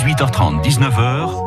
18h30, 19h,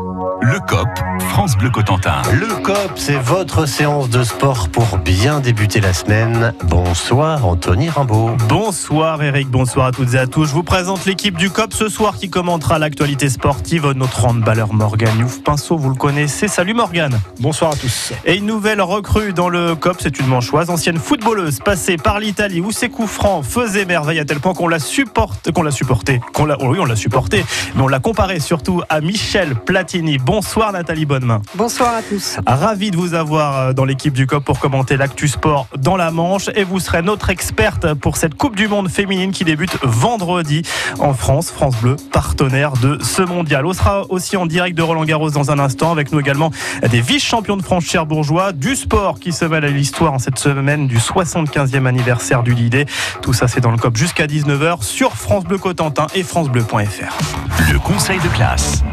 le COP, France Bleu Cotentin. Le COP, c'est votre séance de sport pour bien débuter la semaine. Bonsoir Anthony Rimbaud. Bonsoir Eric, bonsoir à toutes et à tous. Je vous présente l'équipe du COP ce soir qui commentera l'actualité sportive. Notre handballeur Morgan Youf Pinceau, vous le connaissez. Salut Morgan. Bonsoir à tous. Et une nouvelle recrue dans le COP, c'est une manchoise, ancienne footballeuse passée par l'Italie où ses coups francs faisaient merveille à tel point qu'on l'a supporté, qu'on l'a supporté, qu'on l'a, oui on l'a supporté, mais on l'a comparé surtout à Michel Platini. Bonsoir Nathalie Bonnemain. Bonsoir à tous. Ravi de vous avoir euh, dans l'équipe du COP pour commenter l'actu sport dans la Manche et vous serez notre experte pour cette Coupe du Monde féminine qui débute vendredi en France. France Bleu, partenaire de ce mondial. On sera aussi en direct de Roland Garros dans un instant avec nous également des vice-champions de France cherbourgeois, du sport qui se mêle à l'histoire en cette semaine du 75e anniversaire du Lidé. Tout ça c'est dans le COP jusqu'à 19h sur France Bleu Cotentin et francebleu.fr. Le conseil de classe.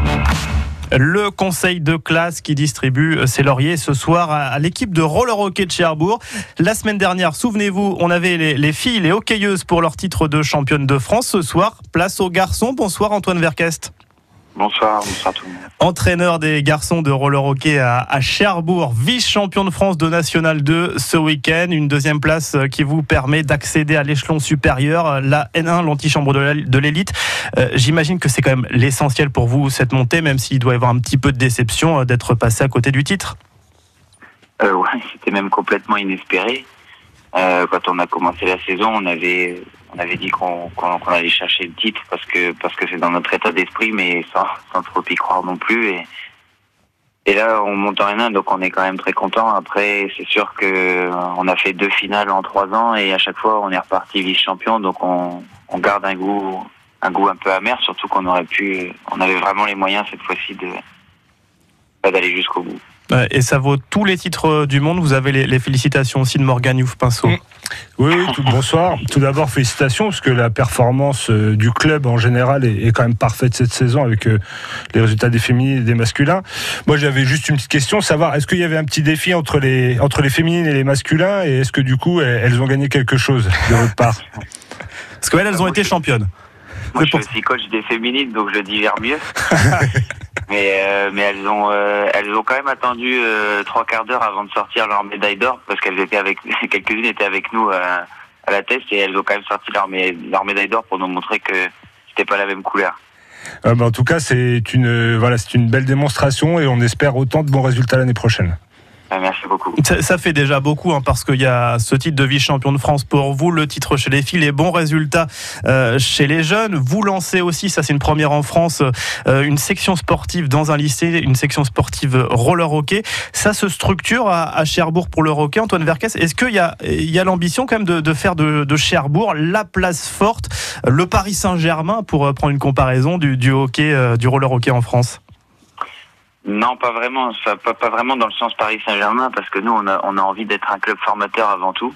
Le conseil de classe qui distribue euh, ses lauriers ce soir à l'équipe de roller hockey de Cherbourg. La semaine dernière, souvenez-vous, on avait les, filles, les hockeyeuses pour leur titre de championne de France. Ce soir, place aux garçons. Bonsoir Antoine Verquest. Bonsoir, bonsoir tout le monde. Entraîneur des garçons de roller hockey à, Cherbourg, vice-champion de France de National 2 ce week-end. Une deuxième place euh, qui vous permet d'accéder à l'échelon supérieur, euh, la N1, l'antichambre de l'élite. Euh, j'imagine que c'est quand même l'essentiel pour vous cette montée, même s'il doit y avoir un petit peu de déception d'être passé à côté du titre. Euh, ouais, c'était même complètement inespéré. quand on a commencé la saison, on avait on avait dit qu'on allait chercher le titre parce que parce que c'est dans notre état d'esprit, mais sans, sans trop y croire non plus. Et, et là, on monte en N1, donc on est quand même très content. Après, c'est sûr que on a fait deux finales en trois ans et à chaque fois, on est reparti vice-champion, donc on, on garde un goût un goût un peu amer, surtout qu'on aurait pu, on avait vraiment les moyens cette fois-ci de d'aller jusqu'au bout. Et ça vaut tous les titres du monde. Vous avez les, félicitations aussi de Morgan Youf Pinceau. Oui, oui tout, bonsoir. Tout d'abord, félicitations, parce que la performance euh, du club en général est, quand même parfaite cette saison avec euh, les résultats des féminines et des masculins. Moi, j'avais juste une petite question, savoir, est-ce qu'il y avait un petit défi entre les, entre les féminines et les masculins, et est-ce que du coup, elles, ont gagné quelque chose de votre part? Parce qu'elles, elles ont été championnes. Moi, je suis aussi coach des féminines, donc je digère mieux. mais euh, mais elles ont euh, elles ont quand même attendu euh, trois quarts d'heure avant de sortir leur médaille d'or parce qu'elles étaient avec quelques-unes étaient avec nous à, la test et elles ont quand même sorti leur, leur médaille d'or pour nous montrer que c'était pas la même couleur. en tout cas, c'est une voilà, c'est une belle démonstration et on espère autant de bons résultats l'année prochaine. Ah, merci beaucoup. Ça, fait déjà beaucoup hein, parce qu'il y a ce titre de vice-champion de France pour vous, le titre chez les filles, les bons résultats euh, chez les jeunes. Vous lancez aussi, ça c'est une première en France, euh, une section sportive dans un lycée, une section sportive roller hockey. Ça se structure à, Cherbourg pour le hockey. Antoine Verkes, est-ce qu'il y a, l'ambition quand même de, faire de, Cherbourg la place forte, le Paris Saint-Germain pour euh, prendre une comparaison du hockey, du roller hockey en France? Non, pas vraiment. pas, pas, vraiment dans le sens Paris Saint-Germain, parce que nous, on a, on a envie d'être un club formateur avant tout.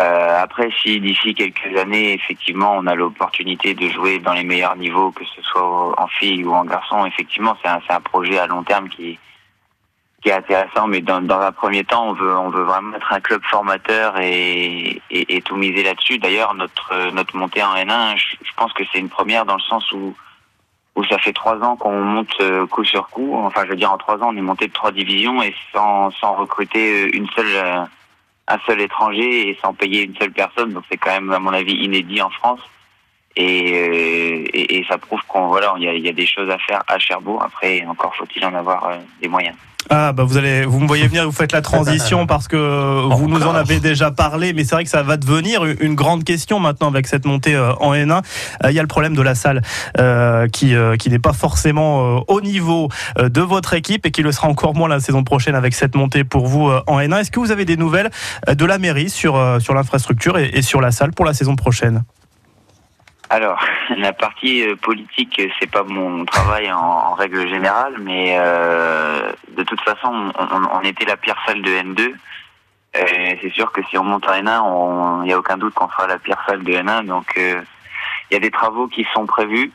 Euh, après, si d'ici quelques années, effectivement, on a l'opportunité de jouer dans les meilleurs niveaux, que ce soit en filles ou en garçons, effectivement, c'est un, un projet à long terme qui, qui est intéressant. Mais dans, dans un premier temps, on veut, on veut vraiment être un club formateur et, et, et tout miser là-dessus. D'ailleurs, notre, notre montée en N1, je pense que c'est une première dans le sens où où ça fait trois ans qu'on monte euh, coup sur coup. Enfin, je veux dire, en trois ans, on est monté de trois divisions et sans, sans recruter euh, une seule, euh, un seul étranger et sans payer une seule personne. Donc, c'est quand même, à mon avis, inédit en France. Et, et, et ça prouve qu'on voilà, il y a, y a, des choses à faire à Cherbourg. Après, encore faut-il en avoir des moyens. Ah bah vous allez, vous me voyez venir, vous faites la transition parce que vous nous en avez déjà parlé, mais c'est vrai que ça va devenir une grande question maintenant avec cette montée euh, en N1. Euh, il y a le problème de la salle euh, qui qui n'est pas forcément au niveau de votre équipe et qui le sera encore moins la saison prochaine avec cette montée pour vous en N1. Est-ce que vous avez des nouvelles de la mairie sur sur l'infrastructure et sur la salle pour la saison prochaine? Alors, la partie euh, politique, c'est pas mon travail en, règle générale, mais euh, de toute façon, on, était la pire salle de N2. C'est sûr que si on monte en N1, il n'y a aucun doute qu'on sera la pire salle de N1. Donc, euh, il y a des travaux qui sont prévus.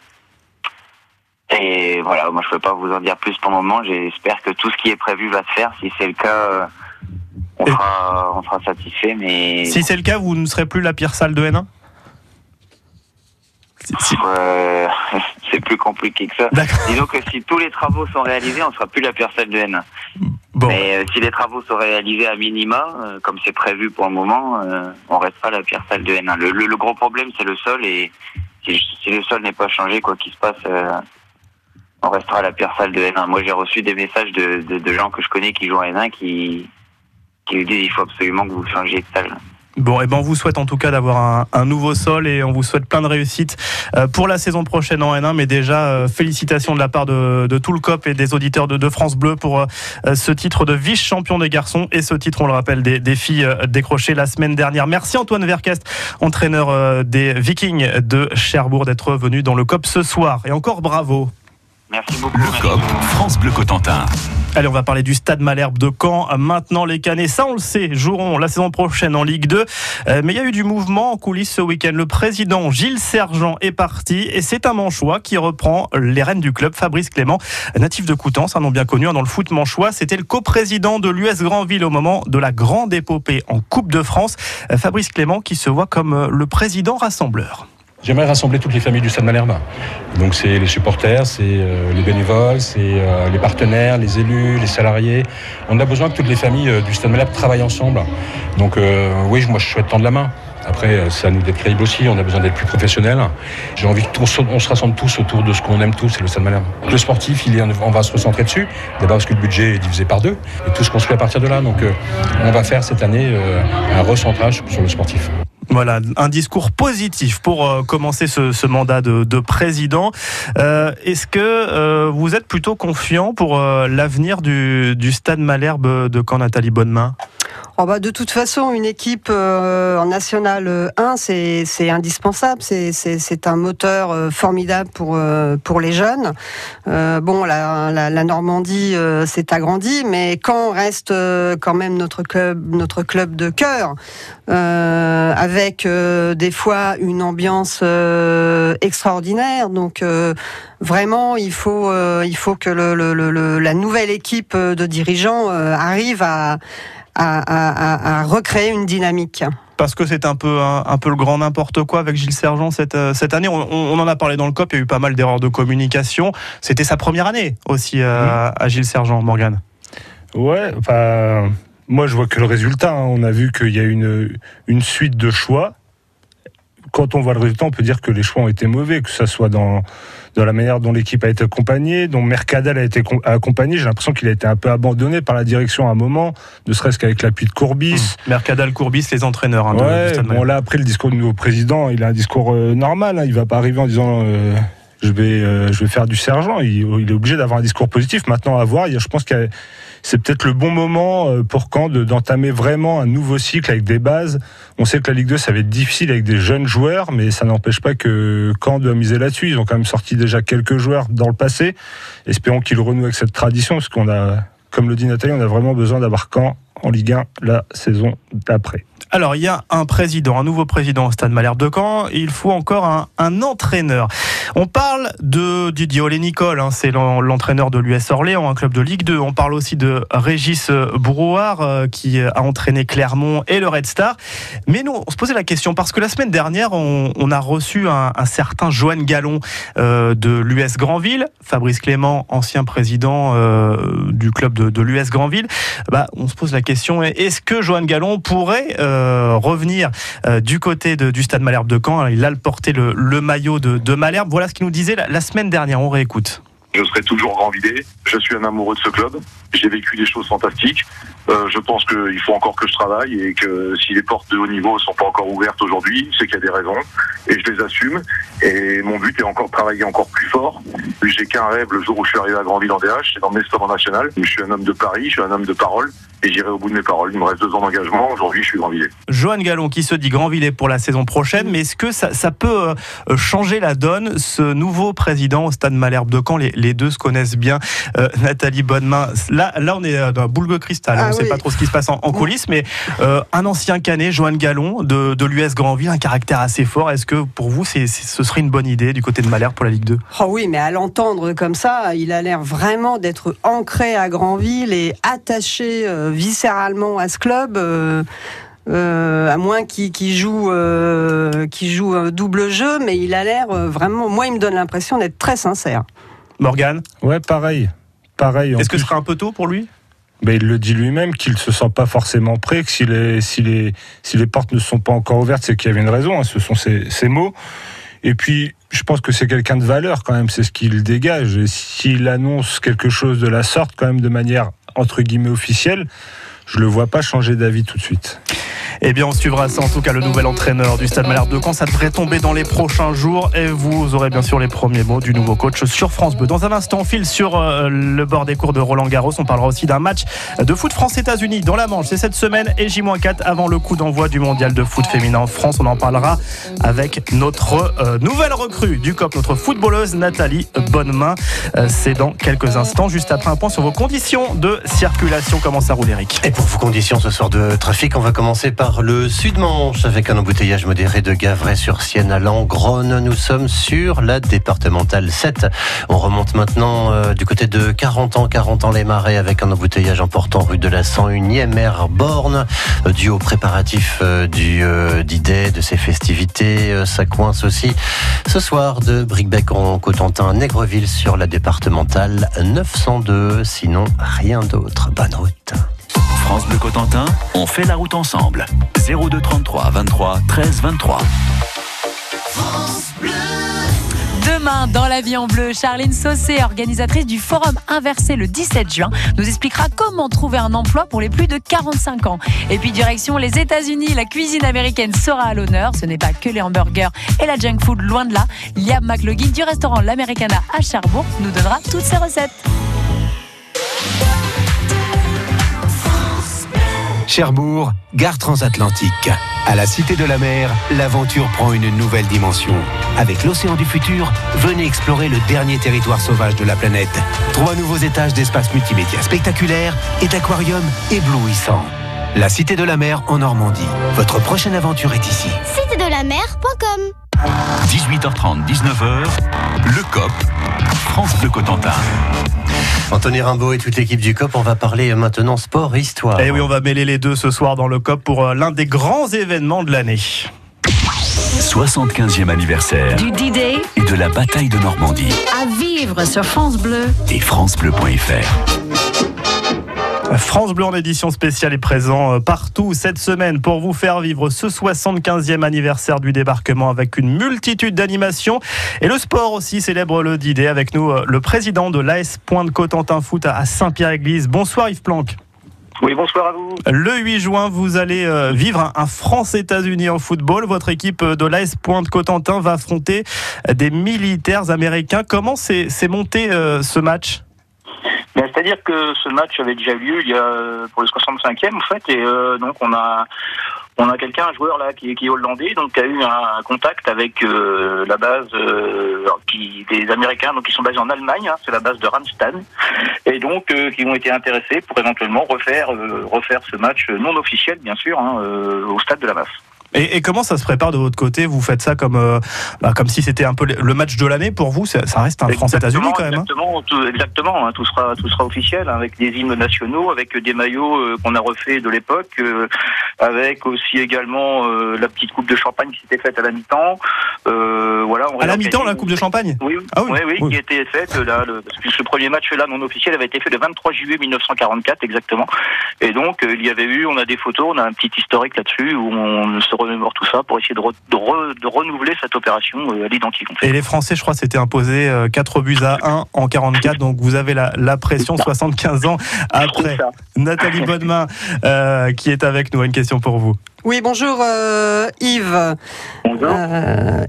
Et voilà, moi je ne peux pas vous en dire plus pour le moment. J'espère que tout ce qui est prévu va se faire. Si c'est le cas, on sera, on sera satisfait. Mais si c'est le cas, vous ne serez plus la pire salle de N1 Euh, c'est plus compliqué que ça. Disons que si tous les travaux sont réalisés, on sera plus la pierre salle de N1. Bon. Mais euh, si les travaux sont réalisés à minima, euh, comme c'est prévu pour le moment, euh, on restera la pierre salle de N1. Le, le- le gros problème, c'est le sol et si, si le sol n'est pas changé, quoi qu'il se passe, on restera la pierre salle de N1. Moi, j'ai reçu des messages de, de, de gens que je connais qui jouent en N1 qui, qui me disent il faut absolument que vous changiez de salle. Bon, et ben on vous souhaite en tout cas d'avoir un, nouveau sol et on vous souhaite plein de réussite euh, pour la saison prochaine en N1. Mais déjà, euh, félicitations de la part de, de tout le COP et des auditeurs de, de France Bleu pour euh, ce titre de vice-champion des garçons et ce titre, on le rappelle, des, filles euh, décroché la semaine dernière. Merci Antoine Vercast, entraîneur des Vikings de Cherbourg, d'être venu dans le COP ce soir. Et encore bravo. Merci beaucoup. Le. COP, France Bleu Cotentin. Allez, on va parler du Stade Malherbe de Caen. Maintenant, les Canets, ça on le sait, joueront la saison prochaine en Ligue 2. Euh, mais il y a eu du mouvement en coulisses ce week-end. Le président Gilles Sergent est parti et c'est un manchois qui reprend les rênes du club. Fabrice Clément, natif de Coutances, un nom bien connu hein, dans le foot manchois. C'était le coprésident de l'US Grandville au moment de la grande épopée en Coupe de France. Euh, Fabrice Clément qui se voit comme euh, le président rassembleur. J'aimerais rassembler toutes les familles du Stade Malherbe. Donc c'est les supporters, c'est euh, les bénévoles, c'est euh, les partenaires, les élus, les salariés. On a besoin que toutes les familles euh, du Stade Malherbe travaillent ensemble. Donc oui, moi je souhaite tendre la main. Après, c'est à nous d'être crédibles aussi, on a besoin d'être plus professionnels. J'ai envie qu'on se, se rassemble tous autour de ce qu'on aime tous, c'est le Stade Malherbe. Le sportif, il est, on va se recentrer dessus, d'abord parce que le budget est divisé par deux, et tout se construit à partir de là. Donc on va faire cette année un recentrage sur le sportif. Voilà, un discours positif pour euh, commencer ce, ce mandat de, de président. Euh, Est-ce que euh, vous êtes plutôt confiant pour l'avenir du, du Stade Malherbe de Caen, Nathalie Bonnemain Oh bah, de toute façon, une équipe euh, en National 1, c'est c'est indispensable. C'est- un moteur euh, formidable pour, euh, pour les jeunes. Euh, bon, la, Normandie euh, s'est agrandie, mais quand reste euh, quand même notre club, notre club de cœur, euh, avec euh, des fois une ambiance euh, extraordinaire. Donc euh, vraiment, il faut, euh, il faut que la nouvelle équipe de dirigeants euh, arrive à à, à- à- à recréer une dynamique. parce que c'est un peu un, un peu le grand n'importe quoi avec Gilles Sergent cette, euh, cette année. On, on- on en a parlé dans le COP, il y a eu pas mal d'erreurs de communication. C'était sa première année aussi euh, à Gilles Sergent, Morgan. Ouais, enfin, moi je vois que le résultat. hein. On a vu qu'il y a une, une suite de choix. Quand on voit le résultat, on peut dire que les choix ont été mauvais, que ce soit dans, dans la manière dont l'équipe a été accompagnée, dont Mercadal a été com- accompagné. J'ai l'impression qu'il a été un peu abandonné par la direction à un moment, ne serait-ce qu'avec l'appui de Courbis. Mercadal, Courbis, les entraîneurs hein, de- Ouais, bon là après le discours du nouveau président, il a un discours euh, normal. Hein, il va pas arriver en disant euh, je vais euh, je vais faire du sergent. Il, il est obligé d'avoir un discours positif. Maintenant à voir, il y a- je pense que c'est peut-être le bon moment euh, pour de- d'entamer vraiment un nouveau cycle avec des bases. On sait que la Ligue 2 ça va être difficile avec des jeunes joueurs, mais ça n'empêche pas que Caen doit miser là-dessus. Ils ont quand même sorti déjà quelques joueurs dans le passé. Espérons qu'ils renouent avec cette tradition, parce qu'on a, comme le dit Nathalie, on a vraiment besoin d'avoir Caen en Ligue 1 la saison d'après. Alors, il y a un président, un nouveau président au Stade Malherbe de Caen. Il faut encore un, entraîneur. On parle de Didier Olé-Nicole, hein, c'est l'en- l'entraîneur de l'US Orléans, un club de Ligue 2. On parle aussi de Régis euh, Brouard, euh, qui a entraîné Clermont et le Red Star. Mais nous, on se posait la question, parce que la semaine dernière, on, a reçu un, certain Johan Gallon euh, de l'US Granville, Fabrice Clément, ancien président du club de, de l'US Granville. Bah, on se pose la est-ce que Johan Gallon pourrait euh, revenir euh, du côté du stade Malherbe de Caen? Il a porté le, maillot de, Malherbe. Voilà ce qu'il nous disait la, la semaine dernière. On réécoute. Je serai toujours grand vidé. Je suis un amoureux de ce club. J'ai vécu des choses fantastiques. Euh, je pense qu'il faut encore que je travaille et que si les portes de haut niveau sont pas encore ouvertes aujourd'hui, c'est qu'il y a des raisons et je les assume. Et mon but est encore de travailler encore plus fort. J'ai qu'un rêve le jour où je suis arrivé à Grandville en DH, c'est ce club en national. Je suis un homme de Paris, je suis un homme de parole et j'irai au bout de mes paroles. Il me reste deux ans d'engagement. Aujourd'hui, je suis Grandvillé. Johan Gallon qui se dit Grandvillers pour la saison prochaine, mais est-ce que ça, peut euh, changer la donne Ce nouveau président au stade Malherbe de Caen, les, les deux se connaissent bien. Euh, Nathalie Bonnemain, là, là on est dans la boule de cristal, Ah on ne sait pas trop ce qui se passe en, en coulisses, mais euh, un ancien canet, Johan Gallon de, de l'US Grandville, un caractère assez fort. Est-ce que pour vous, c'est, c'est- ce serait une bonne idée du côté de Malherbe pour la Ligue 2 Oh oui, mais à l'entendre comme ça, il a l'air vraiment d'être ancré à Granville et attaché euh, viscéralement à ce club. euh, à moins qu'il joue, qu'il joue un double jeu, mais il a l'air vraiment. Moi, il me donne l'impression d'être très sincère. Morgane? Ouais, pareil. Pareil. Est-ce que ce sera un peu tôt pour lui? Ben, il le dit lui-même qu'il ne se sent pas forcément prêt, que si les, si les, si les portes ne sont pas encore ouvertes, c'est qu'il y avait une raison, hein, ce sont ses, ses, mots. Et puis, je pense que c'est quelqu'un de valeur quand même, c'est ce qu'il dégage. Et s'il annonce quelque chose de la sorte, quand même de manière entre guillemets officielle, je le vois pas changer d'avis tout de suite. Eh bien, on suivra ça. En tout cas, le nouvel entraîneur du Stade Malherbe de Caen, ça devrait tomber dans les prochains jours. Et vous aurez bien sûr les premiers mots du nouveau coach sur France Bleu. Dans un instant, on file sur euh, le bord des cours de Roland Garros. On parlera aussi d'un match de foot France-États-Unis dans la Manche. C'est cette semaine et J-4 avant le coup d'envoi du mondial de foot féminin en France. On en parlera avec notre euh, nouvelle recrue du COP, notre footballeuse Nathalie Bonnemain. Euh, c'est dans quelques instants, juste après un point sur vos conditions de circulation. Comment ça roule, Eric? Et pour vos conditions ce soir de trafic, on va commencer par le Sud-Manche avec un embouteillage modéré de Gavray-sur-Sienne à Langronne. Nous sommes sur la départementale 7. On remonte maintenant euh, du côté de 40 ans, 40 ans les marais avec un embouteillage important rue de la 101e air Borne. Euh, dû aux préparatifs euh, du d'idée de ces festivités, ça coince aussi ce soir de Bricbec en Cotentin, Négreville sur la départementale 902. Sinon, rien d'autre. Bonne route. France Bleu Cotentin, on fait la route ensemble. 02 33 23 13 23. France Bleu. Demain, dans la vie en bleu, Charline Saucé, organisatrice du Forum Inversé le 17 juin, nous expliquera comment trouver un emploi pour les plus de 45 ans. Et puis direction les États-Unis, la cuisine américaine sera à l'honneur. Ce n'est pas que les hamburgers et la junk food, loin de là. Liam McLaughlin du restaurant L'Americana à Cherbourg nous donnera toutes ses recettes. Cherbourg, gare transatlantique. À la Cité de la Mer, l'aventure prend une nouvelle dimension. Avec l'océan du futur, venez explorer le dernier territoire sauvage de la planète. Trois nouveaux étages d'espace multimédia spectaculaires et d'aquariums éblouissants. La Cité de la Mer en Normandie. Votre prochaine aventure est ici. Citédelamer.com 18h30, 19h, le COP, France de Cotentin. Anthony Rimbaud et toute l'équipe du COP, on va parler maintenant sport et histoire. Et eh oui, on va mêler les deux ce soir dans le COP pour euh, l'un des grands événements de l'année. 75e anniversaire du D-Day et de la bataille de Normandie. À vivre sur France Bleu et francebleu.fr. France Bleu en édition spéciale est présent euh, partout cette semaine pour vous faire vivre ce 75e anniversaire du débarquement avec une multitude d'animations. Et le sport aussi célèbre le d avec nous euh, le président de l'AS Pointe Cotentin Foot à Saint-Pierre-Église. Bonsoir Yves Planck. Oui, bonsoir à vous. Le 8 juin, vous allez euh, vivre un France-États-Unis en football. Votre équipe de l'AS Pointe Cotentin va affronter des militaires américains. Comment s'est monté ce match? Ben, c'est-à-dire que ce match avait déjà eu lieu il y a pour le 65e en fait, et euh, donc on a on a quelqu'un, un joueur là qui, qui est hollandais, donc qui a eu un, contact avec euh, la base euh, qui, des Américains, donc qui sont basés en Allemagne, hein, c'est la base de Ramstein, et donc qui ont été intéressés pour éventuellement refaire refaire ce match non officiel bien sûr hein, au stade de la Masse. Et, comment ça se prépare de votre côté? Vous faites ça comme, euh, bah, comme si c'était un peu le match de l'année pour vous? Ça reste un France-États-Unis quand même. Hein. Exactement, tout, exactement hein, tout, sera, tout sera officiel, hein, avec des hymnes nationaux, avec des maillots euh, qu'on a refait de l'époque, euh, avec aussi également la petite coupe de champagne qui s'était faite à la mi-temps. Voilà, à la mi-temps, la coupe de champagne oui, ah oui, oui, qui était faite là. Le, ce premier match-là non officiel avait été fait le 23 juillet 1944 exactement. Et donc il y avait eu, on a des photos, on a un petit historique là-dessus où on se remémore tout ça pour essayer de, de, renouveler cette opération euh, à l'identique. Et les Français, je crois, s'étaient imposés 4 euh, buts à 1 en 44, donc vous avez la, la pression 75 ans après. Nathalie Bodemain, euh, qui est avec nous, a une question pour vous. Oui, bonjour Yves. Bonjour.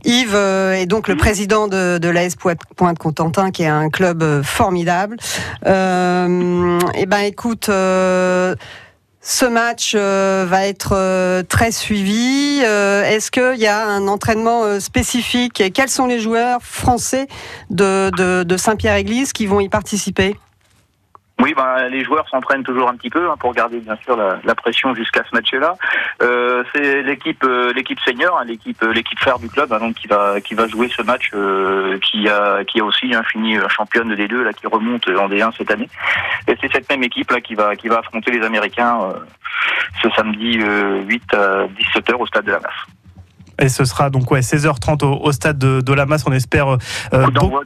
Yves est donc le président de, de l'AS Pointe-Contentin, qui est un club formidable. eh ben, écoute, ce match euh, va être euh, très suivi. Euh, est-ce qu'il y a un entraînement spécifique? Et quels sont les joueurs français de, de, Saint-Pierre-Église qui vont y participer? Oui, ben, les joueurs s'entraînent toujours un petit peu hein, pour garder bien sûr la, la pression jusqu'à ce match-là. Euh, c'est l'équipe, euh, l'équipe senior, hein, l'équipe, euh, l'équipe phare du club, hein, donc qui va, qui va jouer ce match, euh, qui a, qui a aussi fini championne des deux là, qui remonte en D1 cette année. Et c'est cette même équipe là qui va, qui va affronter les Américains ce samedi euh, 8 à 17 h au stade de la Masse. Et ce sera donc ouais 16h30 au, au stade de, de la Masse. On espère. Coup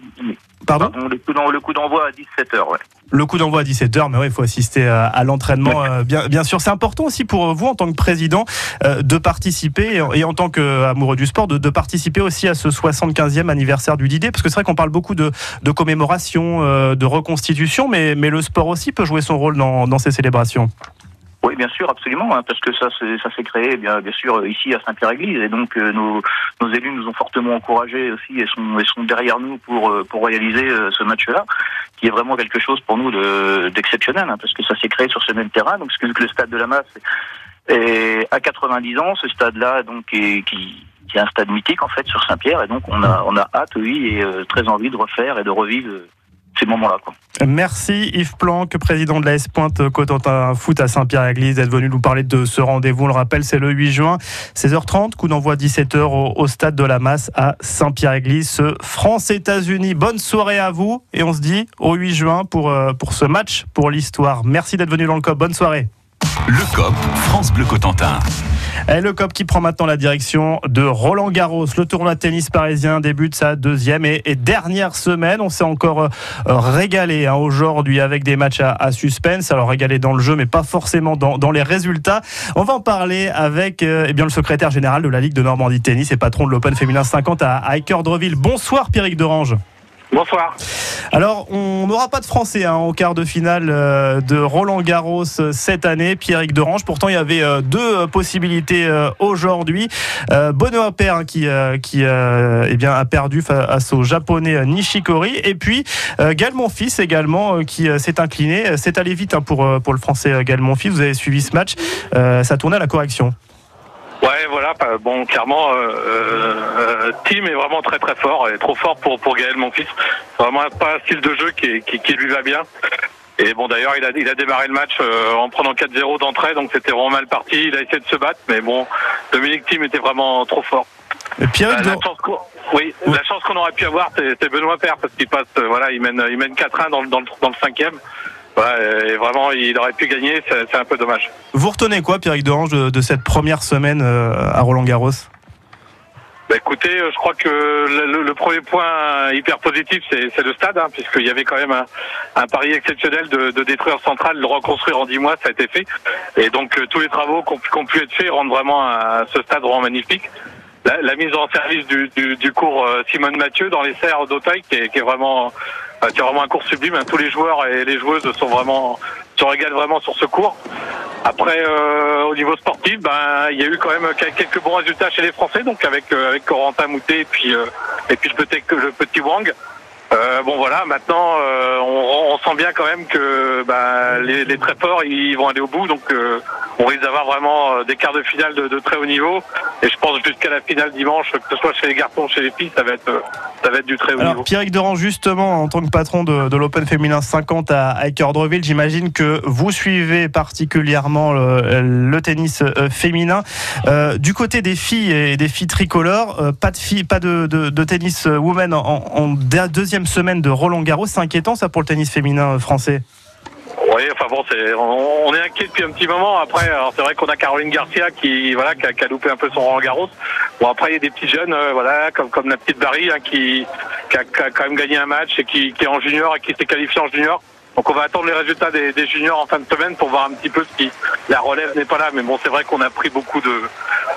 Pardon le coup d'en- le coup d'envoi à 17 h ouais. Le coup d'envoi à 17h, mais ouais, il faut assister à, à l'entraînement, euh, bien, bien sûr. C'est important aussi pour vous, en tant que président, euh, de participer, et, et en tant qu'amoureux du sport, de, de participer aussi à ce 75e anniversaire du Didier, parce que c'est vrai qu'on parle beaucoup de, de commémoration, euh, de reconstitution, mais, mais le sport aussi peut jouer son rôle dans, dans ces célébrations. Oui, bien sûr, absolument, hein, parce que ça, ça s'est créé, bien, bien sûr, euh, ici à Saint-Pierre-Église, et donc euh, nos, nos élus nous ont fortement encouragés aussi et sont, et sont derrière nous pour euh, pour réaliser euh, ce match-là, qui est vraiment quelque chose pour nous de- d'exceptionnel, hein, parce que ça s'est créé sur ce même terrain, donc que le stade de la Masse est à 90 ans, ce stade-là, donc, est, qui qui est un stade mythique en fait sur Saint-Pierre, et donc on a on a hâte, oui, et euh, très envie de refaire et de revivre ces moments-là. Merci Yves Planck, président de la S-Pointe Cotentin Foot à Saint-Pierre-Église, d'être venu nous parler de ce rendez-vous. On le rappelle, c'est le 8 juin, 16h30, coup d'envoi 17h au, au stade de la Masse à Saint-Pierre-Église. Ce France-États-Unis, bonne soirée à vous et on se dit au 8 juin pour, euh, pour ce match, pour l'histoire. Merci d'être venu dans le COP, bonne soirée. Le COP, France Bleu Cotentin. Le COP qui prend maintenant la direction de Roland Garros. Le tournoi de tennis parisien débute sa deuxième et, dernière semaine. On s'est encore euh, régalé hein, aujourd'hui avec des matchs à, suspense. Alors régalé dans le jeu, mais pas forcément dans, les résultats. On va en parler avec euh, eh bien, le secrétaire général de la Ligue de Normandie tennis et patron de l'Open féminin 50 à, à. Bonsoir Pierrick Derange. Bonsoir. Alors, on n'aura pas de Français hein, au quart de finale euh, de Roland Garros euh, cette année, Pierrick Derange. Pourtant, il y avait euh, deux possibilités aujourd'hui. Benoît Paire hein, qui, qui eh bien, a perdu face au japonais Nishikori. Et puis, Gaël Monfils également qui s'est incliné. C'est allé vite hein, pour, pour le Français Gaël Monfils. Vous avez suivi ce match. Ça tournait à la correction. Ouais, voilà. bah, Bon, clairement, euh, euh, Tim est vraiment très très fort, et trop fort pour pour Gaël, mon fils. Vraiment pas un style de jeu qui, qui, qui lui va bien. Et bon, d'ailleurs, il a, il a démarré le match euh, en prenant 4-0 d'entrée, donc c'était vraiment mal parti. Il a essayé de se battre, mais bon, Dominique Tim était vraiment trop fort. Et Pierrick La, chance qu'on- oui, la chance qu'on aurait pu avoir, c'est Benoît Père, parce qu'il passe, euh, voilà, il mène, il mène 4-1 dans, le- dans, le, dans le cinquième. Ouais, et vraiment, il aurait pu gagner, c'est un peu dommage. Vous retenez quoi, Pierrick Derange, de, de cette première semaine euh, à Roland Garros? Bah écoutez, euh, je crois que le, premier point hyper positif, c'est le stade, hein, puisqu'il y avait quand même un, un pari exceptionnel de, de détruire Central, de le reconstruire en 10 mois, ça a été fait. Et donc euh, tous les travaux qui ont, pu être faits rendent vraiment un- ce stade vraiment magnifique. La, la mise en service du, du, du cours euh, Simone Mathieu dans les serres d'Auteuil, qui est, qui est vraiment, euh, qui est vraiment un cours sublime. Tous les joueurs et les joueuses sont vraiment, se régalent vraiment sur ce cours. Après, euh, au niveau sportif, ben, il y a eu quand même quelques bons résultats chez les Français, donc avec euh, avec Corentin Moutet et puis euh, et puis le petit le petit Wang. Euh, bon voilà, maintenant euh, on, on sent bien quand même que ben, les, les très forts ils vont aller au bout, donc euh, on risque d'avoir vraiment des quarts de finale de, de très haut niveau. Et je pense jusqu'à la finale dimanche, que ce soit chez les garçons, chez les filles, ça va être ça va être du très haut niveau. Alors, Pierrick Derange, justement, en tant que patron de, de l'Open féminin 50 à, à Équeurdreville, j'imagine que vous suivez particulièrement le, le tennis féminin. Du côté des filles et des filles tricolores, pas de filles, pas de, tennis women en, en de- semaine de Roland Garros. C'est inquiétant ça pour le tennis féminin français. Oui, enfin bon, c'est, on, est inquiet depuis un petit moment. Après, c'est vrai qu'on a Caroline Garcia qui, voilà, qui a, loupé un peu son Roland Garros. Bon, après il y a des petits jeunes, euh, voilà, comme comme la petite Barry hein, qui, qui a quand même gagné un match et qui, qui est en junior et qui s'est qualifié en junior. Donc on va attendre les résultats des, des juniors en fin de semaine pour voir un petit peu si la relève n'est pas là. Mais bon, c'est vrai qu'on a pris beaucoup de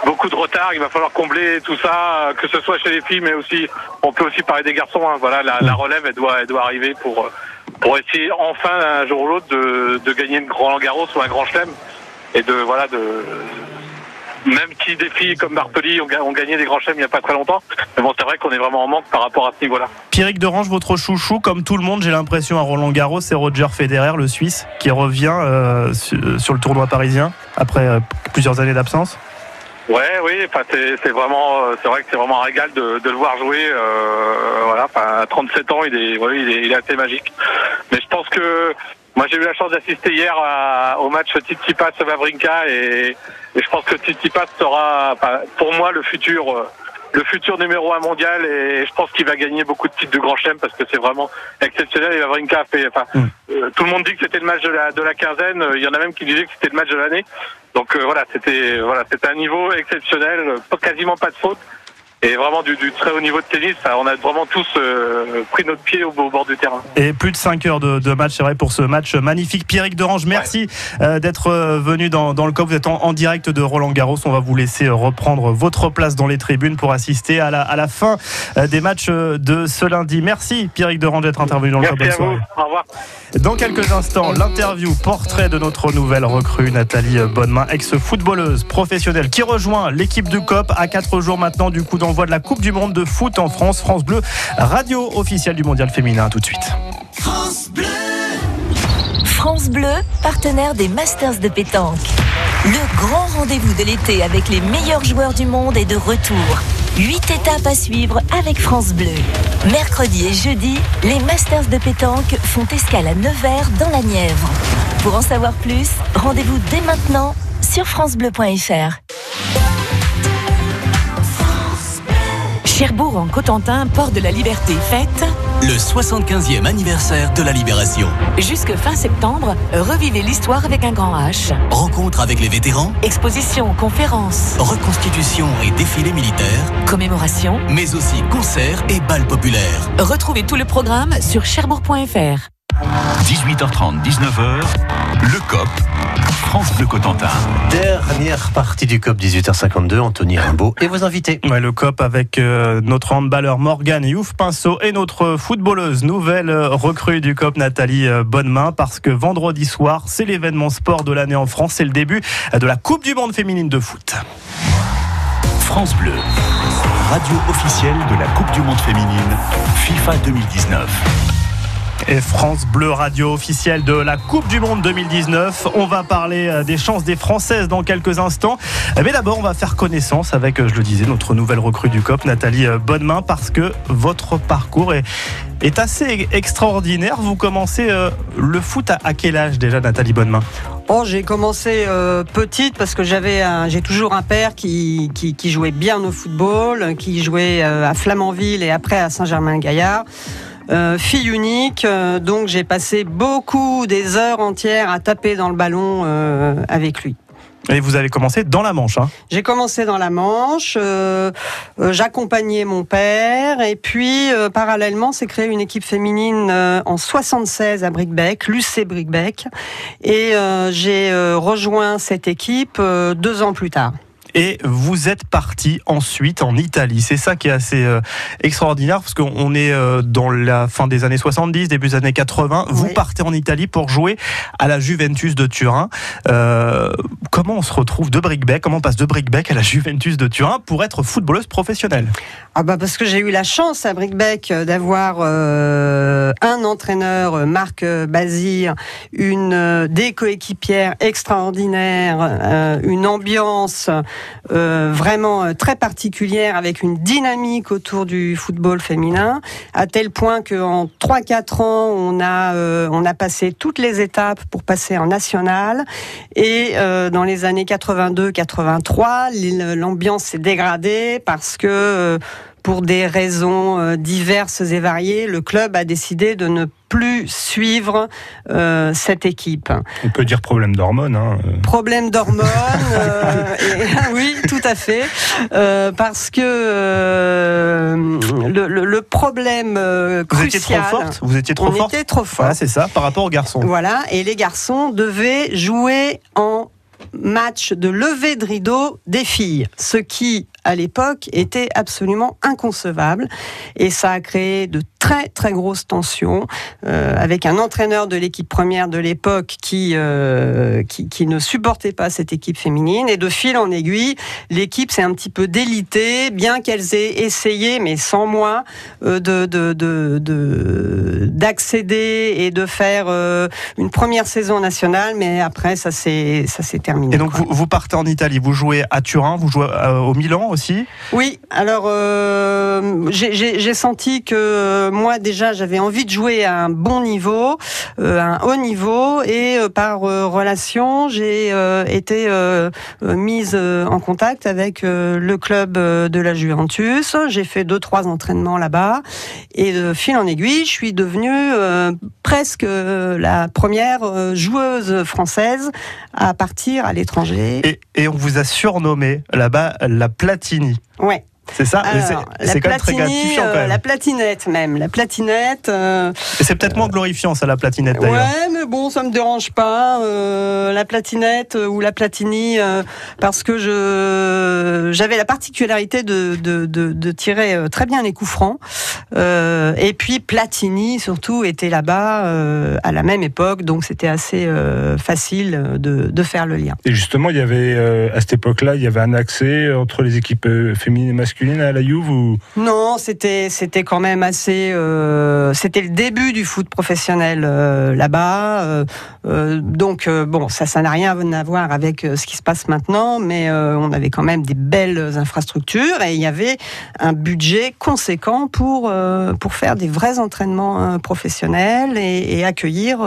beaucoup de retard. Il va falloir combler tout ça, euh, que ce soit chez les filles, mais aussi on peut aussi parler des garçons. hein. Voilà, la, la relève elle doit elle doit arriver pour euh, pour essayer enfin un jour ou l'autre de, de gagner une grand Garros ou un grand chelem et de voilà de même si des filles comme Bartoli ont, ga- ont gagné des grands chelems il n'y a pas très longtemps, mais bon c'est vrai qu'on est vraiment en manque par rapport à ce niveau-là. Pierrick Derange, votre chouchou, comme tout le monde, j'ai l'impression à Roland Garros, c'est Roger Federer, le Suisse, qui revient euh, su- sur le tournoi parisien après euh, plusieurs années d'absence. Ouais, oui, enfin c'est vraiment, euh, c'est vrai que c'est vraiment un régal de, de le voir jouer. Euh, voilà, enfin à 37 ans, il est, ouais, il est, il est assez magique. Mais je pense que Moi, j'ai eu la chance d'assister hier à- au match Tsitsipas Vavrinka et, et je pense que Tsitsipas sera, pour moi, le futur, euh, le futur numéro un mondial et je pense qu'il va gagner beaucoup de titres de Grand Chelem parce que c'est vraiment exceptionnel. Et Vavrinka a fait, enfin, euh, tout le monde dit que c'était le match de la, de la quinzaine. Il y en a même qui disaient que c'était le match de l'année. Donc euh, voilà, c'était, voilà, c'était un niveau exceptionnel, euh, quasiment pas de faute. Et vraiment du, du très haut niveau de tennis, on a vraiment tous euh, pris notre pied au, au bord du terrain. Et plus de 5 heures de, de match, c'est vrai, pour ce match magnifique. Pierrick Derange, merci euh, d'être euh, venu dans, dans le COP. Vous êtes en, en direct de Roland Garros. On va vous laisser reprendre votre place dans les tribunes pour assister à la, à la fin des matchs de ce lundi. Merci Pierrick Derange d'être intervenu dans le COP. Merci Bonne à vous. soirée. Au revoir. Dans quelques instants, l'interview portrait de notre nouvelle recrue, Nathalie Bonnemain, ex-footballeuse professionnelle, qui rejoint l'équipe du COP à 4 jours maintenant du coup d'envoi de la Coupe du Monde de foot en France. France Bleu, radio officielle du mondial féminin. Tout de suite. France Bleu, partenaire des Masters de pétanque. Le grand rendez-vous de l'été avec les meilleurs joueurs du monde est de retour. Huit étapes à suivre avec France Bleu. Mercredi et jeudi, les Masters de pétanque font escale à Nevers dans la Nièvre. Pour en savoir plus, rendez-vous dès maintenant sur francebleu.fr. Cherbourg en Cotentin, port de la Liberté, fête. Le 75e anniversaire de la Libération. Jusque fin septembre, revivez l'histoire avec un grand H. Rencontre avec les vétérans, Exposition, conférences, reconstitution et défilé militaire, commémoration. mais aussi concerts et balles populaires. Retrouvez tout le programme sur cherbourg.fr. 18h30, 19h, le COP, France Bleu Cotentin. Dernière partie du COP 18h52, Anthony Rimbaud et vos invités. Ouais, le COP avec euh, notre handballeur Morgane Youf Pinceau et notre footballeuse nouvelle euh, recrue du COP Nathalie euh, Bonnemain parce que vendredi soir c'est l'événement sport de l'année en France, c'est le début de la Coupe du Monde féminine de foot. France Bleu, radio officielle de la Coupe du Monde féminine FIFA 2019. Et France Bleu Radio officielle de la Coupe du Monde 2019. On va parler euh, des chances des Françaises dans quelques instants. Mais d'abord, on va faire connaissance avec, euh, je le disais, notre nouvelle recrue du COP, Nathalie euh, Bonnemain, parce que votre parcours est, assez extraordinaire. Vous commencez le foot à, quel âge déjà, Nathalie Bonnemain Oh, j'ai commencé petite parce que j'avais, j'ai toujours un père qui, jouait bien au football, qui jouait à Flamanville et après à Saint-Germain-Gaillard. Euh, fille unique, euh, donc j'ai passé beaucoup des heures entières à taper dans le ballon euh, avec lui. Et vous avez commencé dans la Manche. hein. J'ai commencé dans la Manche, euh, euh, j'accompagnais mon père et puis euh, parallèlement s'est créée une équipe féminine euh, en 76 à Brickbeck, l'UC Brickbeck, et euh, j'ai euh, rejoint cette équipe euh, deux ans plus tard. Et vous êtes parti ensuite en Italie. C'est ça qui est assez euh, extraordinaire parce qu'on est euh, dans la fin des années 70, début des années 80. Vous Oui. partez en Italie pour jouer à la Juventus de Turin. Euh, comment on se retrouve de Brickbeck Comment on passe de Brickbeck à la Juventus de Turin pour être footballeuse professionnelle? Ah bah parce que j'ai eu la chance à Brickbeck d'avoir euh, un entraîneur, Marc Bazir, une des coéquipières extraordinaires, euh, une ambiance euh, vraiment euh, très particulière avec une dynamique autour du football féminin, à tel point qu'en 3-4 ans, on a, euh, on a passé toutes les étapes pour passer en national. Et euh, dans les années 82-83, l'il- l'ambiance s'est dégradée parce que pour des raisons euh, diverses et variées, le club a décidé de ne plus suivre euh, cette équipe. On peut dire problème d'hormones. hein. Problème d'hormones, euh, et- oui, tout à fait, Euh, parce que euh, le, le- le problème euh, Vous crucial. étiez trop forte Vous étiez trop on forte était trop fort. Voilà, c'est ça, par rapport aux garçons. Voilà, et les garçons devaient jouer en match de levée de rideau des filles, ce qui, à l'époque, était absolument inconcevable. Et ça a créé de très, très grosses tensions, euh, avec un entraîneur de l'équipe première de l'époque qui, euh, qui, qui ne supportait pas cette équipe féminine. Et de fil en aiguille, l'équipe s'est un petit peu délitée, bien qu'elles aient essayé, mais sans moi, euh, de, de, de, de- d'accéder et de faire une première saison nationale, mais après, ça s'est, ça s'est terminé. Et donc vous, vous partez en Italie, vous jouez à Turin, vous jouez au Milan aussi. Oui, alors euh, j'ai senti que euh, moi déjà j'avais envie de jouer à un bon niveau, euh, un haut niveau, et euh, par relation j'ai été mise en contact avec le club de la Juventus. J'ai fait deux trois entraînements là-bas, et de fil en aiguille, je suis devenue presque la première joueuse française à partir à l'étranger. Et, et, on vous a surnommé là-bas la Ouais. C'est ça C'est quand même très gratifiant quand même. la platinette même, la platinette. Euh, c'est peut-être moins glorifiant ça, la platinette d'ailleurs. Ouais, mais bon, ça me dérange pas. Euh, la platinette ou la platini, euh, parce que je j'avais la particularité de, de, de, de, tirer très bien les coups francs. et puis Platini surtout était là-bas à la même époque, donc c'était assez facile de, de faire le lien. Et justement, il y avait à cette époque-là, il y avait un accès entre les équipes féminines et masculines à la Juve ou? Non, c'était quand même assez. Euh, c'était le début du foot professionnel euh, là-bas. Euh, donc bon, ça ça n'a rien à voir avec ce qui se passe maintenant, mais on avait quand même des belles infrastructures et il y avait un budget conséquent pour pour faire des vrais entraînements professionnels et accueillir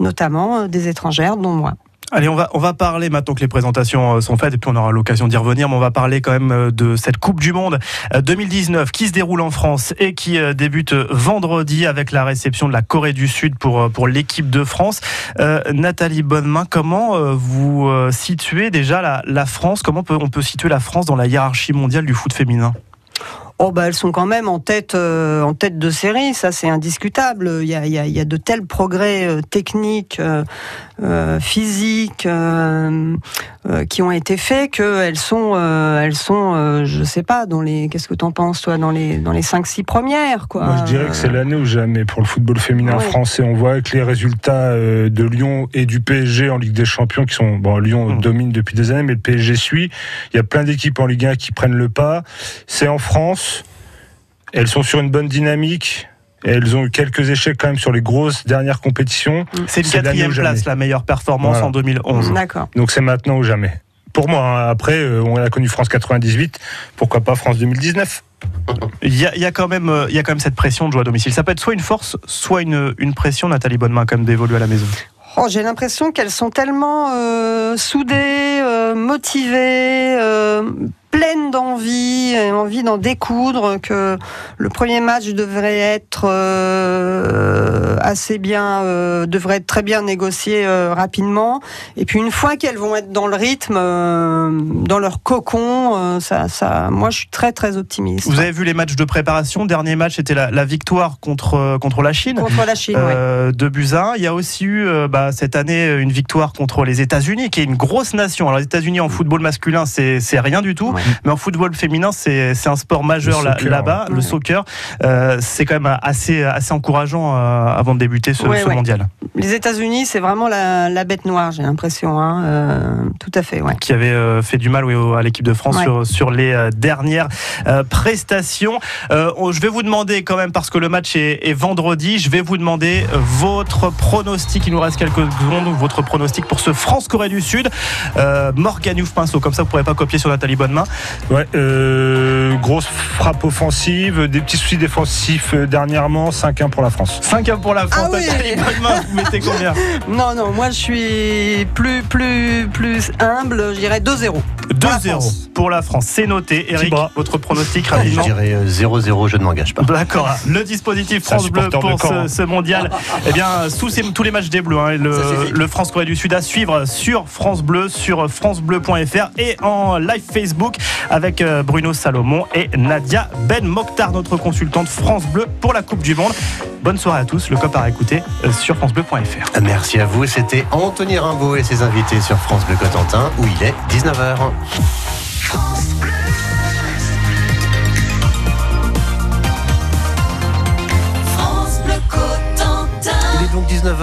notamment des étrangères, dont moi. Allez, on va, parler maintenant que les présentations euh, sont faites et puis on aura l'occasion d'y revenir, mais on va parler quand même euh, de cette Coupe du Monde 2019 euh, qui se déroule en France et qui débute vendredi avec la réception de la Corée du Sud pour, l'équipe de France. Nathalie Bonnemain, comment vous situez déjà la, la France? Comment peut, on peut situer la France dans la hiérarchie mondiale du foot féminin? Oh bah elles sont quand même en tête, euh, en tête de série, ça c'est indiscutable. Il y, a, il, y a, il y a, de tels progrès euh, techniques, euh, euh physiques qui ont été faits qu'elles sont, elles sont, je sais pas, dans les. Qu'est-ce que tu en penses toi, dans les dans les cinq six premières quoi. Moi je dirais que c'est l'année ou jamais pour le football féminin français. On voit que les résultats de Lyon et du PSG en Ligue des Champions qui sont bon Lyon mmh. domine depuis des années, mais le PSG suit. Il y a plein d'équipes en Ligue 1 qui prennent le pas. C'est en France elles sont sur une bonne dynamique. elles ont eu quelques échecs quand même sur les grosses dernières compétitions. C'est une quatrième place, la meilleure performance en 2011. D'accord. Donc c'est maintenant ou jamais. Pour moi, hein. après, euh, on a connu France 98, pourquoi pas France 2019 il y, a, quand même, euh, il y a quand même cette pression de jouer à domicile. Ça peut être soit une force, soit une, une pression, Nathalie Bonnemain, comme d'évoluer à la maison. Oh, j'ai l'impression qu'elles sont tellement euh, soudées, motivées, pleine d'envie, envie d'en découdre, que le premier match devrait être euh, assez bien, euh, devrait être très bien négocié euh, rapidement. Et puis une fois qu'elles vont être dans le rythme, dans leur cocon, ça, ça, moi je suis très très optimiste. Vous avez vu les matchs de préparation. Dernier match c'était la, victoire contre contre la Chine. Contre la Chine, De Buzyn. Il y a aussi eu bah, cette année une victoire contre les États-Unis, qui est une grosse nation. Alors les États-Unis en football masculin, c'est rien du tout. Mais en football féminin, c'est un sport majeur là-bas, le soccer. Euh, c'est quand même assez, assez encourageant euh, avant de débuter ce, mondial. Les États-Unis, c'est vraiment la, bête noire, j'ai l'impression. Hein. Euh, tout à fait, ouais. Qui avait fait du mal à l'équipe de France sur, sur, les dernières prestations. je vais vous demander quand même, parce que le match est, vendredi, je vais vous demander votre pronostic. Il nous reste quelques secondes. Votre pronostic pour ce France-Corée du Sud. Morgan Youf Pinceau, comme ça vous ne pourrez pas copier sur Nathalie Bonnemain. Ouais, euh, grosse frappe offensive, des petits soucis défensifs euh, dernièrement, 5-1 pour la France. 5-1 pour la France, ah oui. vous mettez combien? Non, non, moi je suis plus, plus, plus humble, je dirais 2-0. 2-0 pour la France, c'est noté. Eric, votre pronostic rapidement Je dirais 0-0, euh, je ne m'engage pas. D'accord. Le dispositif France Bleu pour ce, mondial, eh bien, sous tous les matchs des Bleus, hein, le, le France-Corée du Sud à suivre sur France Bleu, sur FranceBleu.fr et en live Facebook avec euh, Bruno Salomon et Nadia Ben Mokhtar, notre consultante France Bleu pour la Coupe du Monde. Bonne soirée à tous, le COP à écouter euh, sur francebleu.fr. Merci à vous, c'était Anthony Rimbaud et ses invités sur France Bleu Cotentin où il est 19h. Il est donc 19h.